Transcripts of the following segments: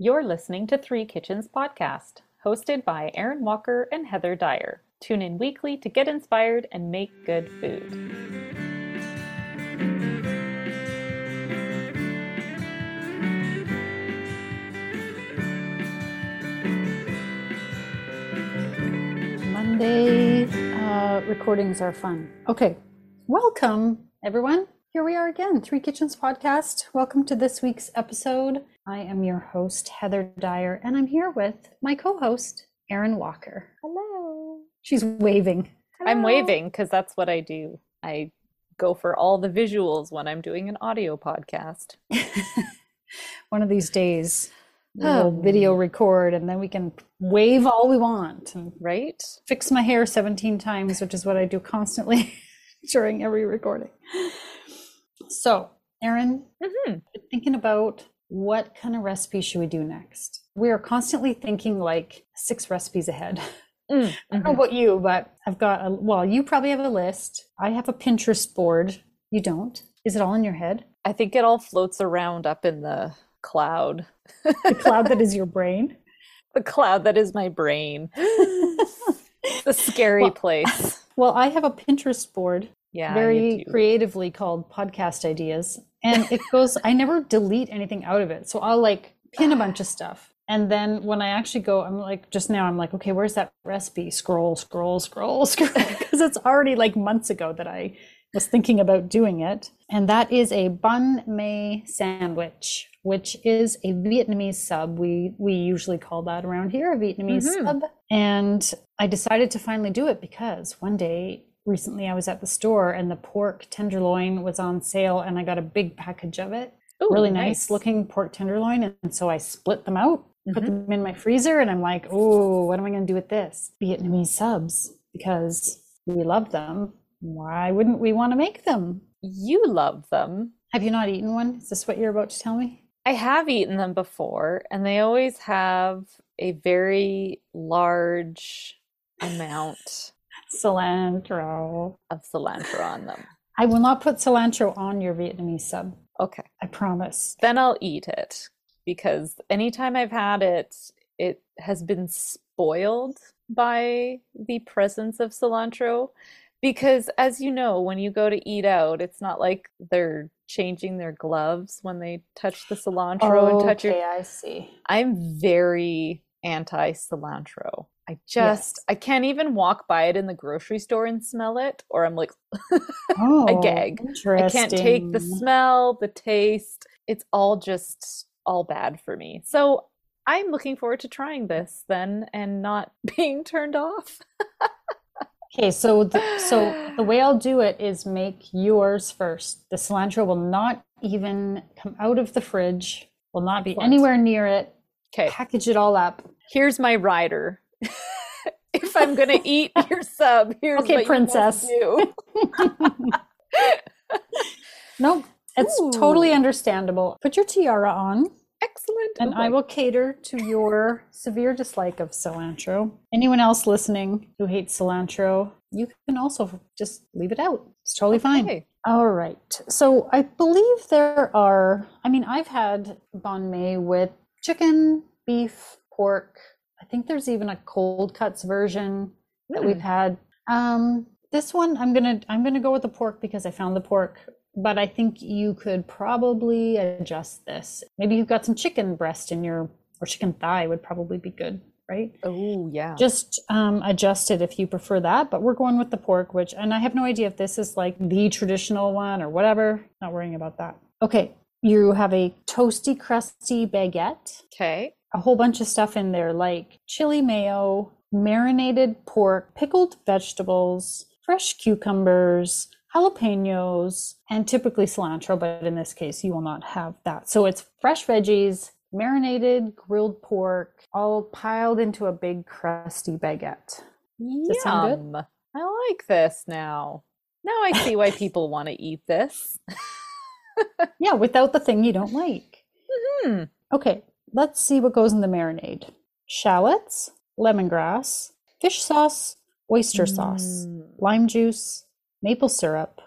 You're listening to Three Kitchens Podcast, hosted by Erin Walker and Heather Dyer. Tune in weekly to get inspired and make good food. Monday uh, recordings are fun. Okay, welcome everyone. Here we are again, Three Kitchens Podcast. Welcome to this week's episode. I am your host, Heather Dyer, and I'm here with my co host, Erin Walker. Hello. She's waving. I'm waving because that's what I do. I go for all the visuals when I'm doing an audio podcast. One of these days, we'll video record and then we can wave all we want and Right? fix my hair 17 times, which is what I do constantly during every recording. So, Erin, Mhm. thinking about what kind of recipe should we do next? We are constantly thinking like six recipes ahead. Mm, I don't know mhm. about you, but I've got a well, you probably have a list. I have a Pinterest board. You don't. Is it all in your head? I think it all floats around up in the cloud. The cloud that is your brain. The cloud that is my brain. the scary Well- place. Well, I have a Pinterest board Yeah. very creatively called podcast ideas. And it goes i never delete anything out of it. So i'll like pin a bunch of stuff. And then when i actually go i'm like just now i'm like okay where's that recipe? Scroll scroll scroll scroll because it's already like months ago that i was thinking about doing it. And that is a banh mi sandwich which is a vietnamese sub. We we usually call that around here a vietnamese Mhm. sub. And i decided to finally do it because one day recently I was at the store and the pork tenderloin was on sale and I got a big package of it. Ooh, really nice, looking pork tenderloin. And so I split them out, put Mhm. them in my freezer, and I'm like, oh, what am I going to do with this? Vietnamese subs because we love them. Why wouldn't we want to make them? You love them. Have you not eaten one? Is this what you're about to tell me? I have eaten them before, and they always have a very large amount Cilantro. of cilantro on them. I will not put cilantro on your Vietnamese sub. Okay. I promise. Then I'll eat it because anytime I've had it, it has been spoiled by the presence of cilantro. Because as you know, when you go to eat out, it's not like they're changing their gloves when they touch the cilantro and touch your Okay, I see. I'm very anti cilantro. I just Yes. I can't even walk by it in the grocery store and smell it, or I'm like Oh, gag. I can't take the smell, the taste. It's all just all bad for me. So I'm looking forward to trying this then and not being turned off. Okay, so the, so the way I'll do it is make yours first. The cilantro will not even come out of the fridge, will not be anywhere near it. Okay, Package it all up. here's my rider. If I'm gonna eat your sub, here's Okay, princess. you. Nope, it's totally understandable. Put your tiara on, Excellent. and Oh I will cater to your severe dislike of cilantro. Anyone else listening who hates cilantro, you can also just leave it out. It's totally fine. All right. So I believe there are, I mean, I've had banh mi with chicken, beef, pork. I think there's even a cold cuts version that we've Mm. had. Um, this one I'm gonna I'm gonna go with the pork because I found the pork, but I think you could probably adjust this. Maybe you've got some chicken breast in your or chicken thigh would probably be good, right? Oh yeah. just um, adjust it if you prefer that. But we're going with the pork, which, and I have no idea if this is like the traditional one or whatever. Not worrying about that. Okay, you have a toasty, crusty baguette, Okay. A whole bunch of stuff in there like chili mayo, marinated pork, pickled vegetables, fresh cucumbers. Jalapenos and typically cilantro, but in this case, you will not have that. So it's fresh veggies, marinated grilled pork, all piled into a big crusty baguette. sound Yum. I like this now. Now I see why people want to eat this. Yeah, without the thing you don't like. Hmm. Okay, let's see what goes in the marinade. Shallots, lemongrass, fish sauce, oyster sauce, Mm. lime juice, maple syrup,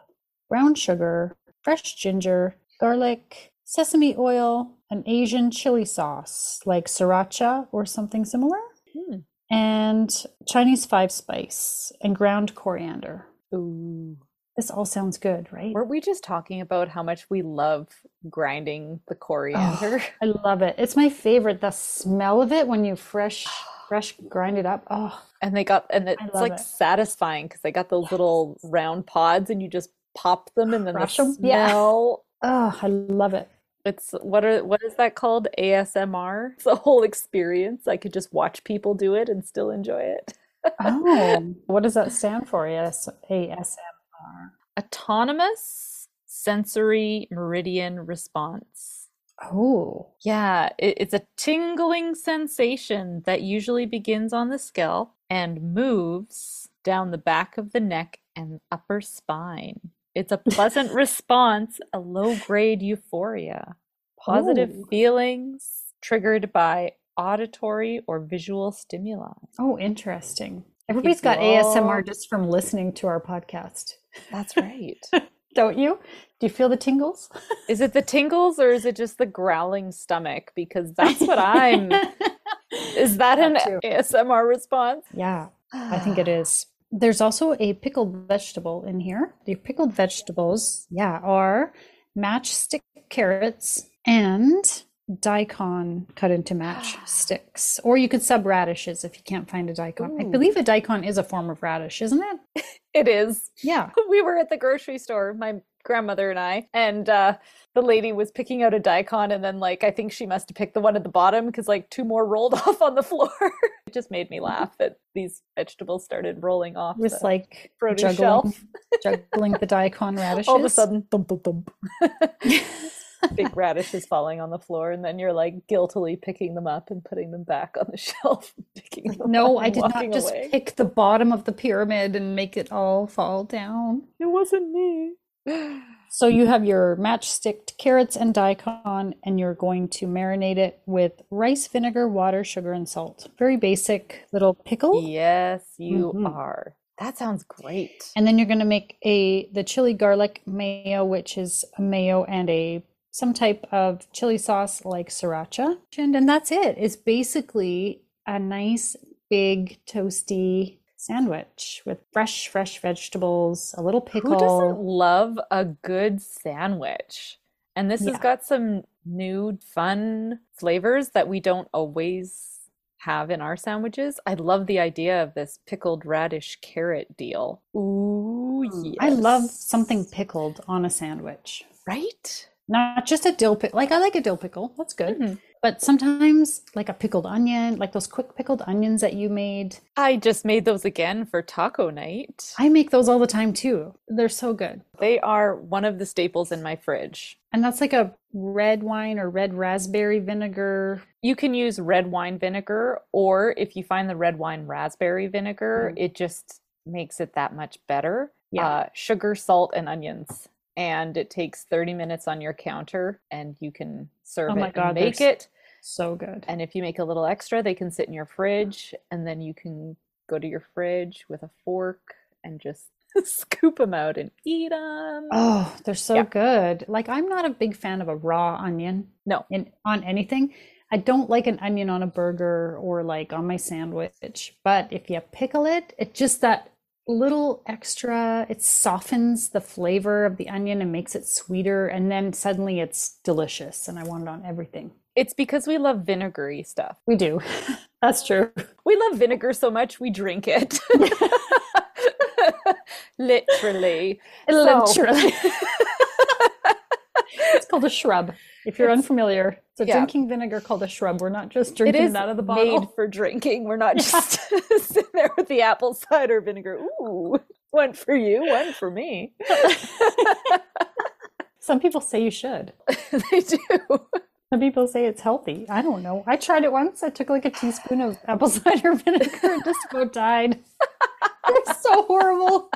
brown sugar, fresh ginger, garlic, sesame oil, an Asian chili sauce like sriracha or something similar, Hmm. and Chinese five spice and ground coriander. Ooh. This all sounds good, right? Weren't we just talking about how much we love grinding the coriander? I love it. It's my favorite. The smell of it when you fresh, fresh grind it up. Oh, And they got, and it's like it. satisfying because they got those little round pods and you just pop them and then the Crush 'em? Yeah. smell. oh, I love it. It's what are what is that called? ASMR. It's a whole experience. I could just watch people do it and still enjoy it. Oh, what does that stand for? Yes, ASMR. Autonomous sensory meridian response. Oh, Yeah, it, it's a tingling sensation that usually begins on the scalp and moves down the back of the neck and upper spine. It's a pleasant response, a low grade euphoria, positive Oh. feelings triggered by auditory or visual stimuli. oh, interesting. Everybody's got all- ASMR just from listening to our podcast, That's right. don't you? Do you feel the tingles? Is it the tingles or is it just the growling stomach? Because that's what I'm. Is that an too. ASMR response? Yeah, I think it is. There's also a pickled vegetable in here. The pickled vegetables, yeah, are matchstick carrots and daikon cut into match sticks. Or you could sub radishes if you can't find a daikon. I believe a daikon is a form of radish, isn't it? It is. Yeah. We were at the grocery store, my grandmother and I, and uh, the lady was picking out a daikon, and then like I think she must have picked the one at the bottom because like two more rolled off on the floor. it just made me laugh that these vegetables started rolling off. With the like produce juggling, shelf. juggling the daikon radishes. all of a sudden, thump, thump, thump. Big radishes falling on the floor, and then you're like guiltily picking them up and putting them back on the shelf. Picking them No, I did not just away. pick the bottom of the pyramid and make it all fall down. It wasn't me. So you have your matchstick carrots and daikon, and you're going to marinate it with rice vinegar, water, sugar, and salt. Very basic little pickle. Yes, you Mhm. are. That sounds great. And then you're going to make a the chili garlic mayo, which is a mayo and a some type of chili sauce like sriracha. And, and that's it. It's basically a nice big toasty sandwich with fresh, fresh vegetables, a little pickle. Who doesn't love a good sandwich? And this has got some new fun flavors that we don't always have in our sandwiches. I love the idea of this pickled radish carrot deal. Ooh, Mm, I love something pickled on a sandwich. Right? Not just a dill pickle. Like I like a dill pickle. That's good. Mhm. But sometimes like a pickled onion, like those quick pickled onions that you made. I just made those again for taco night. I make those all the time too. They're so good. They are one of the staples in my fridge. And that's like a red wine or red raspberry vinegar. You can use red wine vinegar, or if you find the red wine raspberry vinegar, Mm. it just makes it that much better. Yeah. Uh, sugar, salt, and onions. And it takes 30 minutes on your counter, and you can oh serve Oh my it God, and make it. So good. And if you make a little extra, they can sit in your fridge, and then you can go to your fridge with a fork and just scoop them out and eat them. Oh, they're so Yeah. good. Like I'm not a big fan of a raw onion No. in on anything. I don't like an onion on a burger or like on my sandwich. But if you pickle it, it just that little extra, it softens the flavor of the onion and makes it sweeter. And then suddenly it's delicious. And I want it on everything. It's because we love vinegary stuff. We do. That's true. We love vinegar so much we drink it. Literally. Literally. It's called a shrub. If you're It's- unfamiliar, it's a yeah. drinking vinegar called a shrub. We're not just drinking is it out of the bottle. made for drinking. We're not just sitting there with the apple cider vinegar. Ooh, one for you, one for me. Some people say you should. they do. Some people say it's healthy. I don't know. I tried it once. I took like a teaspoon of apple cider vinegar and just about died. It's so horrible.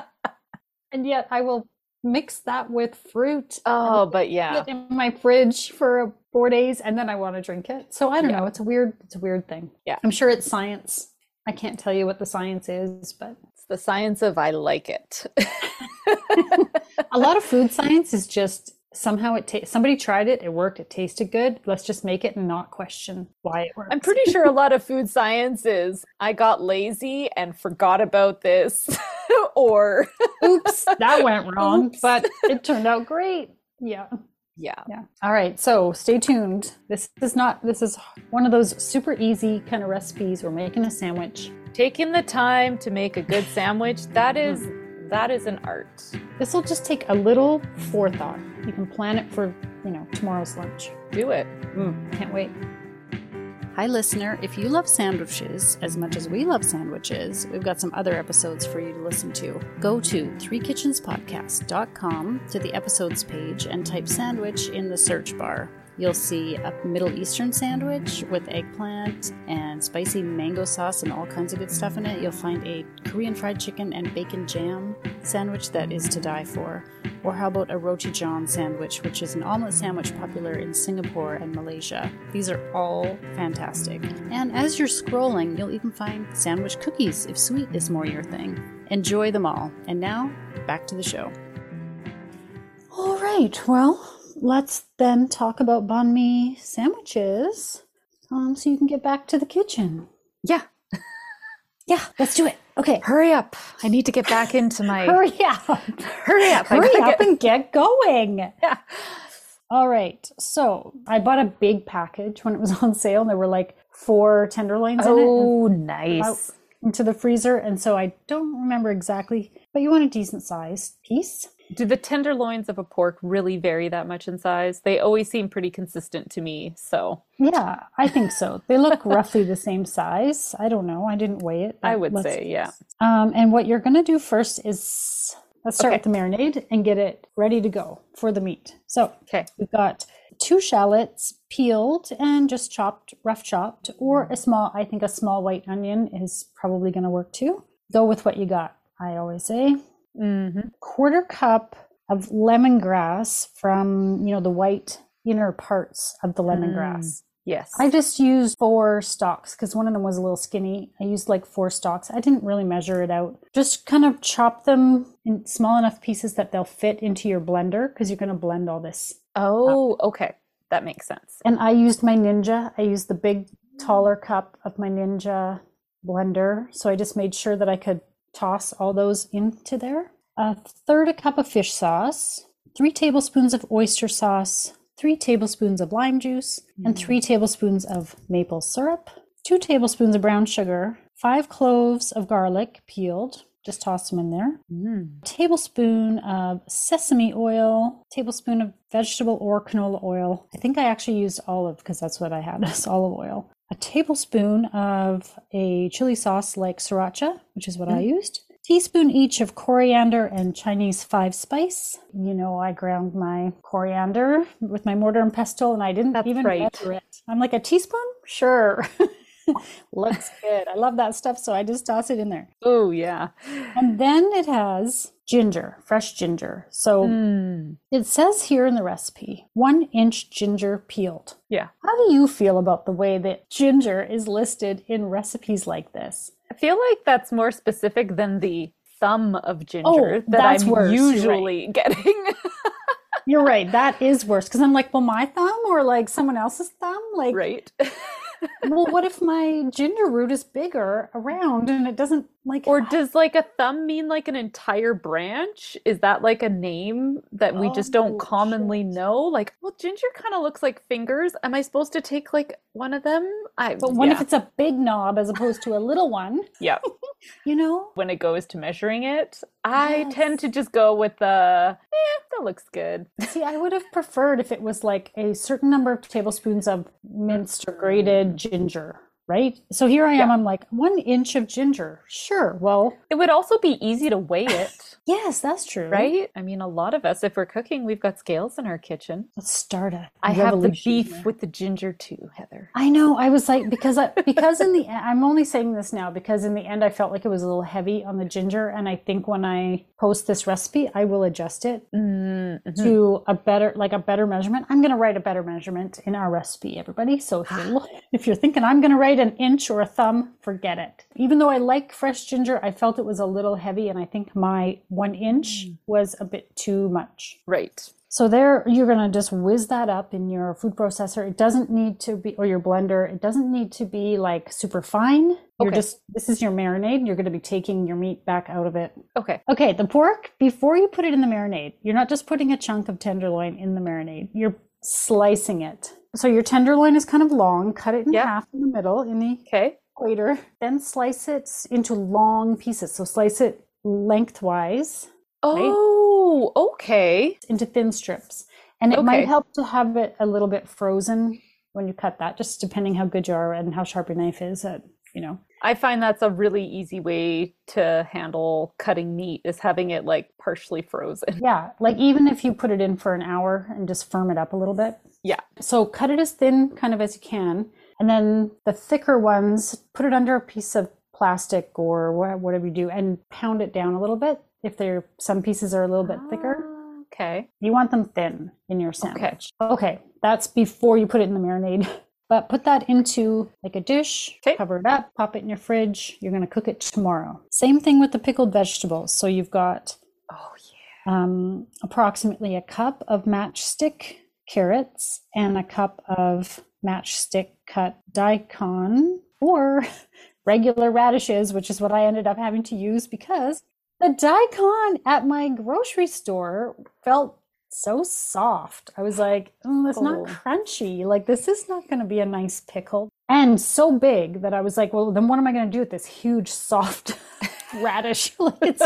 And yet I will mix that with fruit Oh, but yeah. it in my fridge for four days and then I want to drink it. So I don't Yeah. know. It's a weird, it's a weird thing. Yeah. I'm sure it's science. I can't tell you what the science is, but It's the science of I like it. a lot of food science is just somehow it ta- somebody tried it, it worked, it tasted good. Let's just make it and not question why it works. I'm pretty sure a lot of food science is I got lazy and forgot about this, or oops, that went wrong, Oops. but it turned out great. Yeah. yeah. Yeah. All right. So stay tuned. This is not, this is one of those super easy kind of recipes. We're making a sandwich. Taking the time to make a good sandwich, that is mm-hmm. That is an art. This will just take a little forethought. You can plan it for, you know, tomorrow's lunch. Do it. Mm, can't wait. Hi, listener. If you love sandwiches as much as we love sandwiches, we've got some other episodes for you to listen to. Go to threekitchenspodcast.com to the episodes page and type sandwich in the search bar. You'll see a Middle Eastern sandwich with eggplant and spicy mango sauce and all kinds of good stuff in it. You'll find a Korean fried chicken and bacon jam sandwich that is to die for. Or how about a roti john sandwich, which is an omelet sandwich popular in Singapore and Malaysia. These are all fantastic. And as you're scrolling, you'll even find sandwich cookies if sweet is more your thing. Enjoy them all. And now, back to the show. All right. Well, let's then talk about banh mi sandwiches um, so you can get back to the kitchen. Yeah. Yeah, let's do it. Okay. Hurry up. I need to get back into my Hurry up. hurry up. Hurry up get- and get going. Yeah. All right. So I bought a big package when it was on sale. And there were like four tenderloins in it Oh, nice. into the freezer. And so I don't remember exactly, but you want a decent sized piece. Do the tenderloins of a pork really vary that much in size? They always seem pretty consistent to me. So Yeah, I think so. They look roughly the same size. I don't know. I didn't weigh it. I would say, yeah. Um, and what you're going to do first is let's start Okay. with the marinade and get it ready to go for the meat. So Okay. we've got two shallots peeled and just chopped, rough chopped, or a small, I think a small white onion is probably going to work too. Go with what you got, I always say. Hmm Quarter cup of lemongrass from, you know, the white inner parts of the lemongrass. Yes. I just used four stalks because one of them was a little skinny. I used like four stalks. I didn't really measure it out. Just kind of chop them in small enough pieces that they'll fit into your blender because you're going to blend all this. oh, okay. That makes sense. And I used my Ninja. I used the big, taller cup of my Ninja blender. So I just made sure that I could toss all those into there. A third a cup of fish sauce, three tablespoons of oyster sauce, three tablespoons of lime juice, and three tablespoons of maple syrup, two tablespoons of brown sugar, five cloves of garlic peeled. Just toss them in there Mm. tablespoon of sesame oil, tablespoon of vegetable or canola oil. I think I actually used olive because that's what I had as olive oil. A tablespoon of a chili sauce like sriracha, which is what I mm-hmm. used. Teaspoon each of coriander and Chinese five spice. You know, I ground my coriander with my mortar and pestle, and I didn't That's even right. measure it. I'm like a teaspoon, sure. Looks good. I love that stuff, so I just toss it in there. Oh, yeah. And then it has ginger, fresh ginger. So Mm. it says here in the recipe one inch ginger peeled. Yeah. How do you feel about the way that ginger is listed in recipes like this? I feel like that's more specific than the thumb of ginger Oh, that I'm worse, usually getting. You're right, that is worse because I'm like, well, my thumb or like someone else's thumb? Like, right. well, what if my ginger root is bigger around and it doesn't like. Or does like a thumb mean like an entire branch? Is that like a name that we just Oh, don't commonly shit. know? Like, well, ginger kind of looks like fingers. Am I supposed to take like one of them? I but what yeah. if it's a big knob as opposed to a little one? yeah. You know? When it goes to measuring it, I Yes. tend to just go with the eh, that looks good. See, I would have preferred if it was like a certain number of tablespoons of minced or grated ginger, right? So here I am, Yeah. I'm like, one inch of ginger. Sure. Well, It would also be easy to weigh it, yes, that's true. right? I mean, a lot of us, if we're cooking, we've got scales in our kitchen. Let's start a I have the beef here. with the ginger too, Heather. I know. I was like, because I, because in the end, I'm only saying this now because in the end I felt like it was a little heavy on the ginger, and I think when I post this recipe, I will adjust it Mm-hmm. to a better, like a better measurement. I'm going to write a better measurement in our recipe, everybody. So if you're if you're thinking I'm going to write an inch or a thumb, forget it. Even though I like fresh ginger, I felt it was a little heavy, and I think my one inch mm. was a bit too much. Right. So there, you're going to just whiz that up in your food processor. It doesn't need to be, or your blender. It doesn't need to be like super fine. You're Okay. just, this is your marinade. You're going to be taking your meat back out of it. Okay. Okay, the pork, before you put it in the marinade, you're not just putting a chunk of tenderloin in the marinade. You're slicing it. So your tenderloin is kind of long. Cut it in Yep. half in the middle in the Okay. equator. Then slice it into long pieces. So slice it lengthwise Oh, okay. into thin strips. And it might help to have it a little bit frozen when you cut that, just depending how good you are and how sharp your knife is at, you know. I find that's a really easy way to handle cutting meat is having it like partially frozen. Yeah, like even if you put it in for an hour and just firm it up a little bit. Yeah. So cut it as thin kind of as you can. And then the thicker ones, put it under a piece of plastic or whatever you do and pound it down a little bit. If there some pieces are a little bit thicker, Ah, Okay. you want them thin in your sandwich. Okay, that's before you put it in the marinade. But put that into like a dish, Okay. cover it up, pop it in your fridge. You're going to cook it tomorrow. Same thing with the pickled vegetables. So you've got Oh yeah. um, approximately a cup of matchstick carrots and a cup of matchstick cut daikon or regular radishes, which is what I ended up having to use because the daikon at my grocery store felt so soft. I was like, mm, oh, it's Oh. not crunchy. Like, this is not going to be a nice pickle. And so big that I was like, well, then what am I going to do with this huge, soft radish? like, it's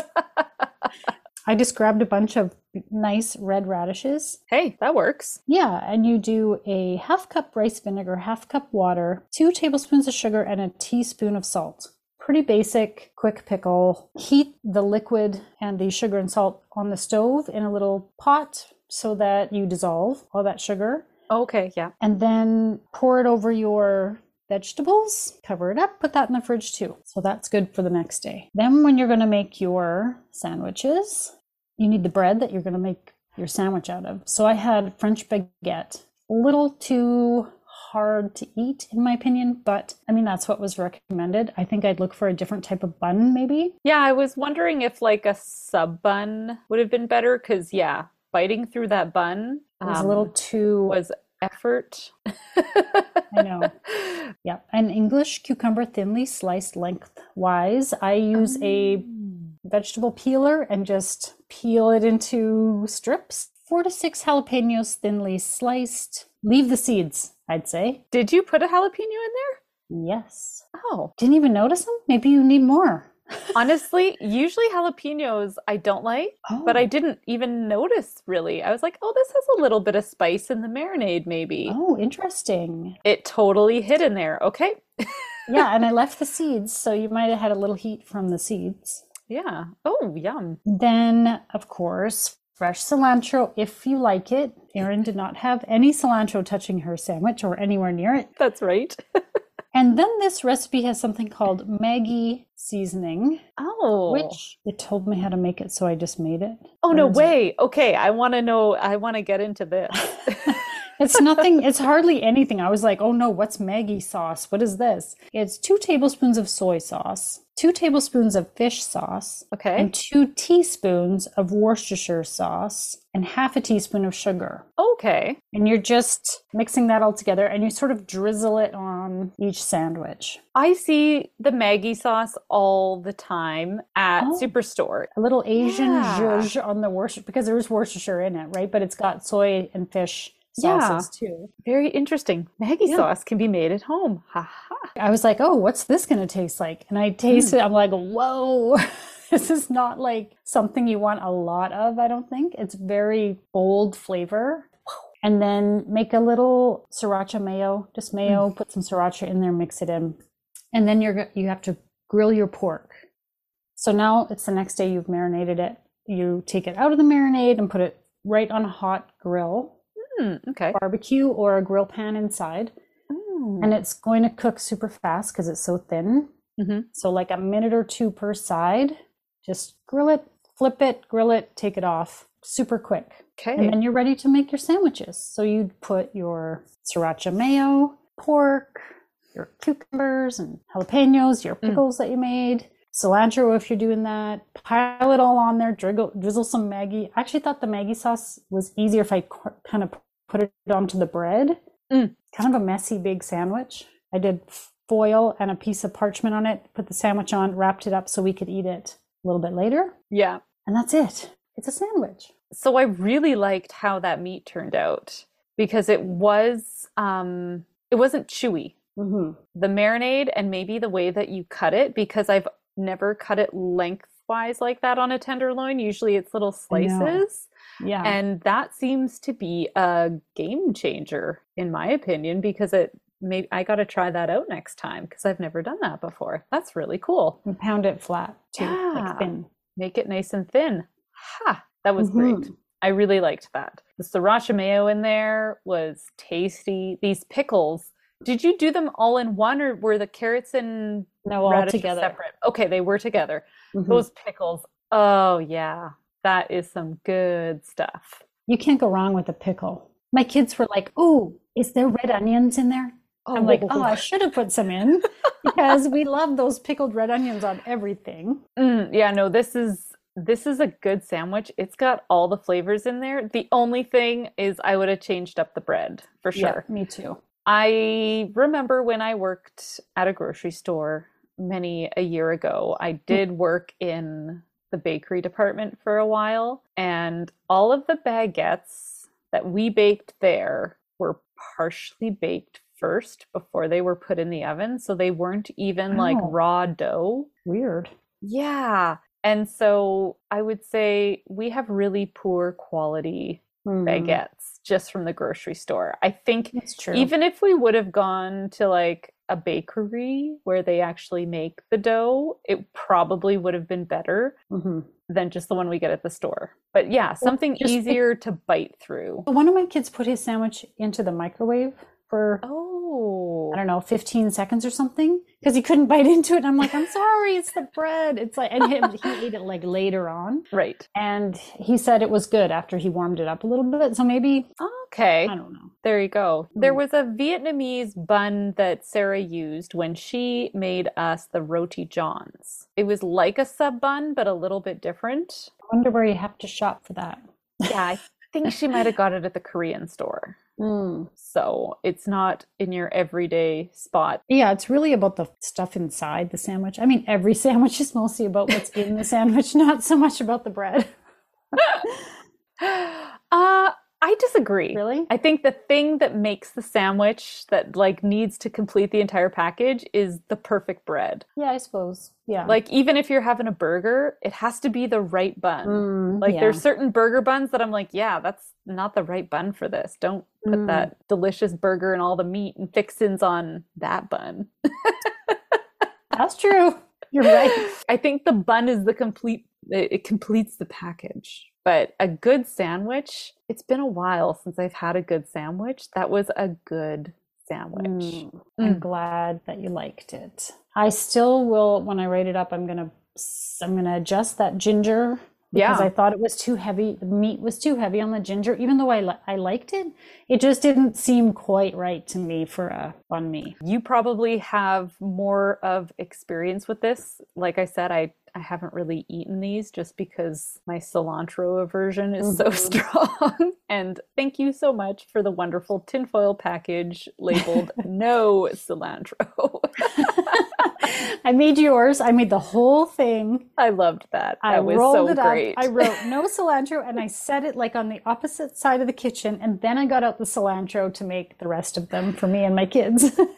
I just grabbed a bunch of nice red radishes. Hey, that works. Yeah, and you do a half cup rice vinegar, half cup water, two tablespoons of sugar, and a teaspoon of salt. Pretty basic, quick pickle. Heat the liquid and the sugar and salt on the stove in a little pot so that you dissolve all that sugar. Okay, yeah. And then pour it over your vegetables, cover it up, put that in the fridge too. So that's good for the next day. Then, when you're going to make your sandwiches, you need the bread that you're going to make your sandwich out of. So I had French baguette, a little too hard to eat in my opinion, but I mean, that's what was recommended. I think I'd look for a different type of bun maybe. Yeah, I was wondering if like a sub bun would have been better because yeah, biting through that bun It was a little um, too, was effort. I know. yeah, an English cucumber thinly sliced lengthwise. I use a Mm. Vegetable peeler and just peel it into strips. Four to six jalapenos thinly sliced. Leave the seeds, I'd say. Did you put a jalapeno in there? Yes. Oh, Didn't even notice them? Maybe you need more. honestly, usually jalapenos I don't like, but I Oh. didn't even notice really. I was like, oh, this has a little bit of spice in the marinade, maybe. Oh, interesting. It totally hid in there. Okay. Yeah, and I left the seeds, so you might have had a little heat from the seeds. Yeah. Oh, yum. Then, of course, fresh cilantro if you like it. Erin did not have any cilantro touching her sandwich or anywhere near it. That's right. And then this recipe has something called Maggi seasoning, Oh. which it told me how to make it, so I just made it. Oh, no is it? way. Okay, I want to know. I want to get into this. It's nothing, it's hardly anything. I was like, oh no, what's Maggi sauce? What is this? It's two tablespoons of soy sauce, two tablespoons of fish sauce, Okay. and two teaspoons of Worcestershire sauce, and half a teaspoon of sugar. Okay. And you're just mixing that all together and you sort of drizzle it on each sandwich. I see the Maggi sauce all the time at Oh. Superstore. A little Asian Yeah. zhuzh on the Worcestershire, because there is Worcestershire in it, right? But it's got soy and fish Yeah. too. Very interesting. Maggi Yeah. sauce can be made at home. Ha ha. I was like, oh, what's this going to taste like? And I tasted hmm. it. I'm like, whoa, this is not like something you want a lot of, I don't think. It's very bold flavor. And then make a little sriracha mayo, just mayo, mm. put some sriracha in there, mix it in. And then you're you have to grill your pork. So now it's the next day you've marinated it. You take it out of the marinade and put it right on a hot grill, Hmm, okay. barbecue or a grill pan inside Mm. and it's going to cook super fast because it's so thin. Mhm. So, like a minute or two per side. Just grill it, flip it, grill it, take it off. Super quick. Okay. And then you're ready to make your sandwiches. So, you'd put your sriracha mayo, pork, your cucumbers and jalapenos, your Mm. pickles that you made. cilantro if you're doing that. Pile it all on there, drizzle, drizzle some Maggi. I actually thought the Maggi sauce was easier if I kind of put it onto the bread. Mm. Kind of a messy big sandwich. I did foil and a piece of parchment on it, put the sandwich on, wrapped it up so we could eat it a little bit later. Yeah. And that's it. It's a sandwich. So I really liked how that meat turned out because it was um it wasn't chewy. Mm-hmm. The marinade and maybe the way that you cut it because I've never cut it lengthwise like that on a tenderloin. Usually it's little slices. Yeah. And that seems to be a game changer in my opinion because it maybe I got to try that out next time because I've never done that before. That's really cool. we pound it flat too, Yeah. like thin. Make it nice and thin. Ha! That was great. Mhm. I really liked that. The sriracha mayo in there was tasty. These pickles, did you do them all in one or were the carrots and No, all together. separate? Okay, they were together. Mhm. Those pickles, oh yeah, that is some good stuff. You can't go wrong with a pickle. My kids were like, "Oh, is there red onions in there?" I'm like, "Oh, I should have put some in because we love those pickled red onions on everything." Mm, yeah, no, this is this is a good sandwich. It's got all the flavors in there. The only thing is I would have changed up the bread for sure. Yeah, me too. I remember when I worked at a grocery store many a year ago, I hmm. did work in the bakery department for a while, and all of the baguettes that we baked there were partially baked first before they were put in the oven. So they weren't even like oh. raw dough. Weird. Yeah. And so I would say we have really poor quality Hmm, baguettes just from the grocery store. I think even if we would have gone to like a bakery where they actually make the dough, it probably would have been better Mhm. than just the one we get at the store. But yeah, something just easier to bite through. One of my kids put his sandwich into the microwave for Oh. I don't know, 15 seconds or something because he couldn't bite into it. And I'm like, I'm sorry, it's the bread. It's like, and he, he ate it like later on. Right. And he said it was good after he warmed it up a little bit. So maybe, Okay. I don't know. There you go. There Mm. was a Vietnamese bun that Sarah used when she made us the roti johns. It was like a sub bun, but a little bit different. I wonder where you have to shop for that. Yeah, I think she might have got it at the Korean store. Mm. So it's not in your everyday spot. Yeah, it's really about the stuff inside the sandwich. I mean, every sandwich is mostly about what's in the sandwich, not so much about the bread. Uh, I disagree. Really? I think the thing that makes the sandwich that like needs to complete the entire package is the perfect bread. Yeah, I suppose. Yeah. Like even if you're having a burger, it has to be the right bun. Mm, Like yeah. there's certain burger buns that I'm like, yeah, that's not the right bun for this. Don't put Mm. that delicious burger and all the meat and fixins on that bun. That's true. You're right. I think the bun is the complete it, it completes the package. But a good sandwich, it's been a while since I've had a good sandwich. That was a good sandwich. Mm, I'm glad that you liked it. I still will when I write it up. I'm gonna I'm gonna adjust that ginger because Yeah. I thought it was too heavy. The meat was too heavy on the ginger, even though I li- I liked it. It just didn't seem quite right to me for a banh mi. You probably have more of experience with this. Like I said, I I haven't really eaten these just because my cilantro aversion is so Mhm. strong. And thank you so much for the wonderful tinfoil package labeled no cilantro. I made yours. I made the whole thing. I loved that. That I was rolled so it up. I wrote no cilantro and I set it like on the opposite side of the kitchen. And then I got out the cilantro to make the rest of them for me and my kids.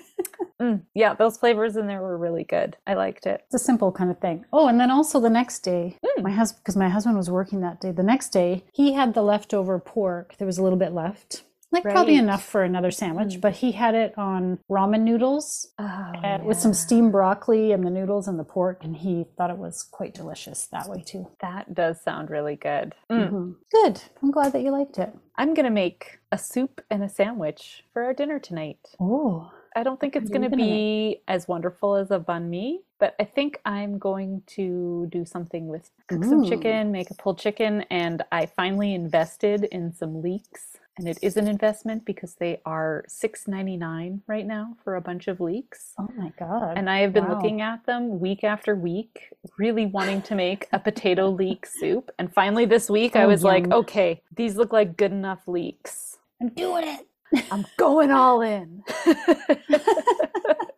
Mm, yeah, those flavors in there were really good. I liked it. it's a simple kind of thing. Oh, and then also the next day, Mm. my husband, because my husband was working that day, the next day, he had the leftover pork. There was a little bit left. Like probably enough for another sandwich, Mm. but he had it on ramen noodles Oh, and with some steamed broccoli and the noodles and the pork, and he thought it was quite delicious that way too. That does sound really good. Mm. Mhm. Good. I'm glad that you liked it. I'm going to make a soup and a sandwich for our dinner tonight. Oh, I don't think it's going to gonna be as wonderful as a banh mi, but I think I'm going to do something with cook some chicken, make a pulled chicken, and I finally invested in some leeks and it is an investment because they are $6.99 right now for a bunch of leeks. Oh my god! And I have been Wow. looking at them week after week, really wanting to make a potato leek soup. And finally, this week, I Oh, was like, okay, these look like good enough leeks. I'm doing it. I'm going all in.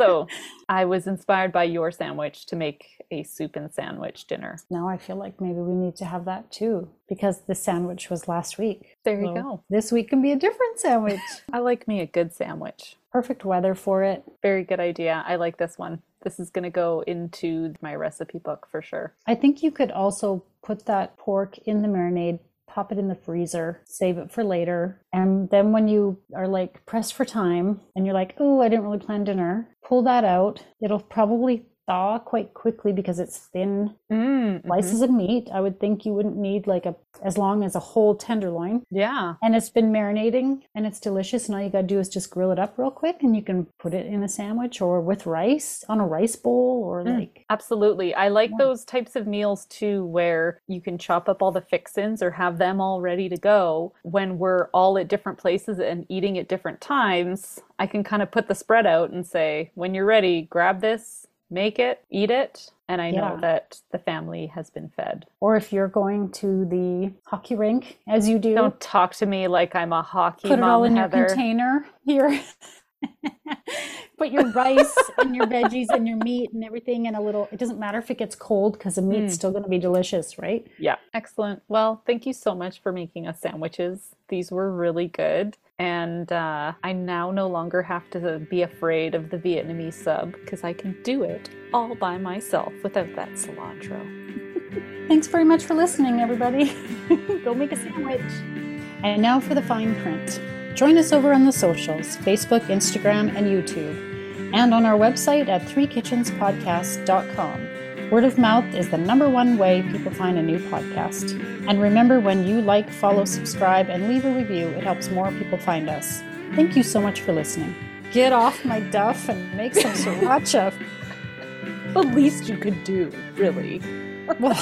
so I was inspired by your sandwich to make a soup and sandwich dinner. Now I feel like maybe we need to have that too because the sandwich was last week. There you So go. This week can be a different sandwich. I like me a good sandwich. Perfect weather for it. Very good idea. I like this one. This is going to go into my recipe book for sure. I think you could also put that pork in the marinade, pop it in the freezer, save it for later. And then when you are like pressed for time and you're like, oh, I didn't really plan dinner, pull that out. It'll probably thaw quite quickly because it's thin Mm, slices of meat. I would think you wouldn't need like a as long as a whole tenderloin. Yeah. And it's been marinating and it's delicious. And all you got to do is just grill it up real quick and you can put it in a sandwich or with rice on a rice bowl or Mm. like Absolutely. I like Yeah. those types of meals too, where you can chop up all the fixins or have them all ready to go. When we're all at different places and eating at different times, I can kind of put the spread out and say, when you're ready, grab this, make it, eat it. And I know Yeah. that the family has been fed. or if you're going to the hockey rink as you do, Don't talk to me like I'm a hockey put it all in Heather. your container here. Put your rice and your veggies and your meat and everything in a little. It doesn't matter if it gets cold because the meat's Mm. still going to be delicious, right? Yeah, excellent. Well, thank you so much for making us sandwiches. These were really good. And uh, I now no longer have to be afraid of the Vietnamese sub because I can do it all by myself without that cilantro. Thanks very much for listening, everybody. Go make a sandwich. And now for the fine print. Join us over on the socials Facebook, Instagram, and YouTube, and on our website at threekitchenspodcast.com. Word of mouth is the number one way people find a new podcast. And remember, when you like, follow, subscribe, and leave a review, it helps more people find us. Thank you so much for listening. Get off my duff and make some sriracha. The least you could do, really. well,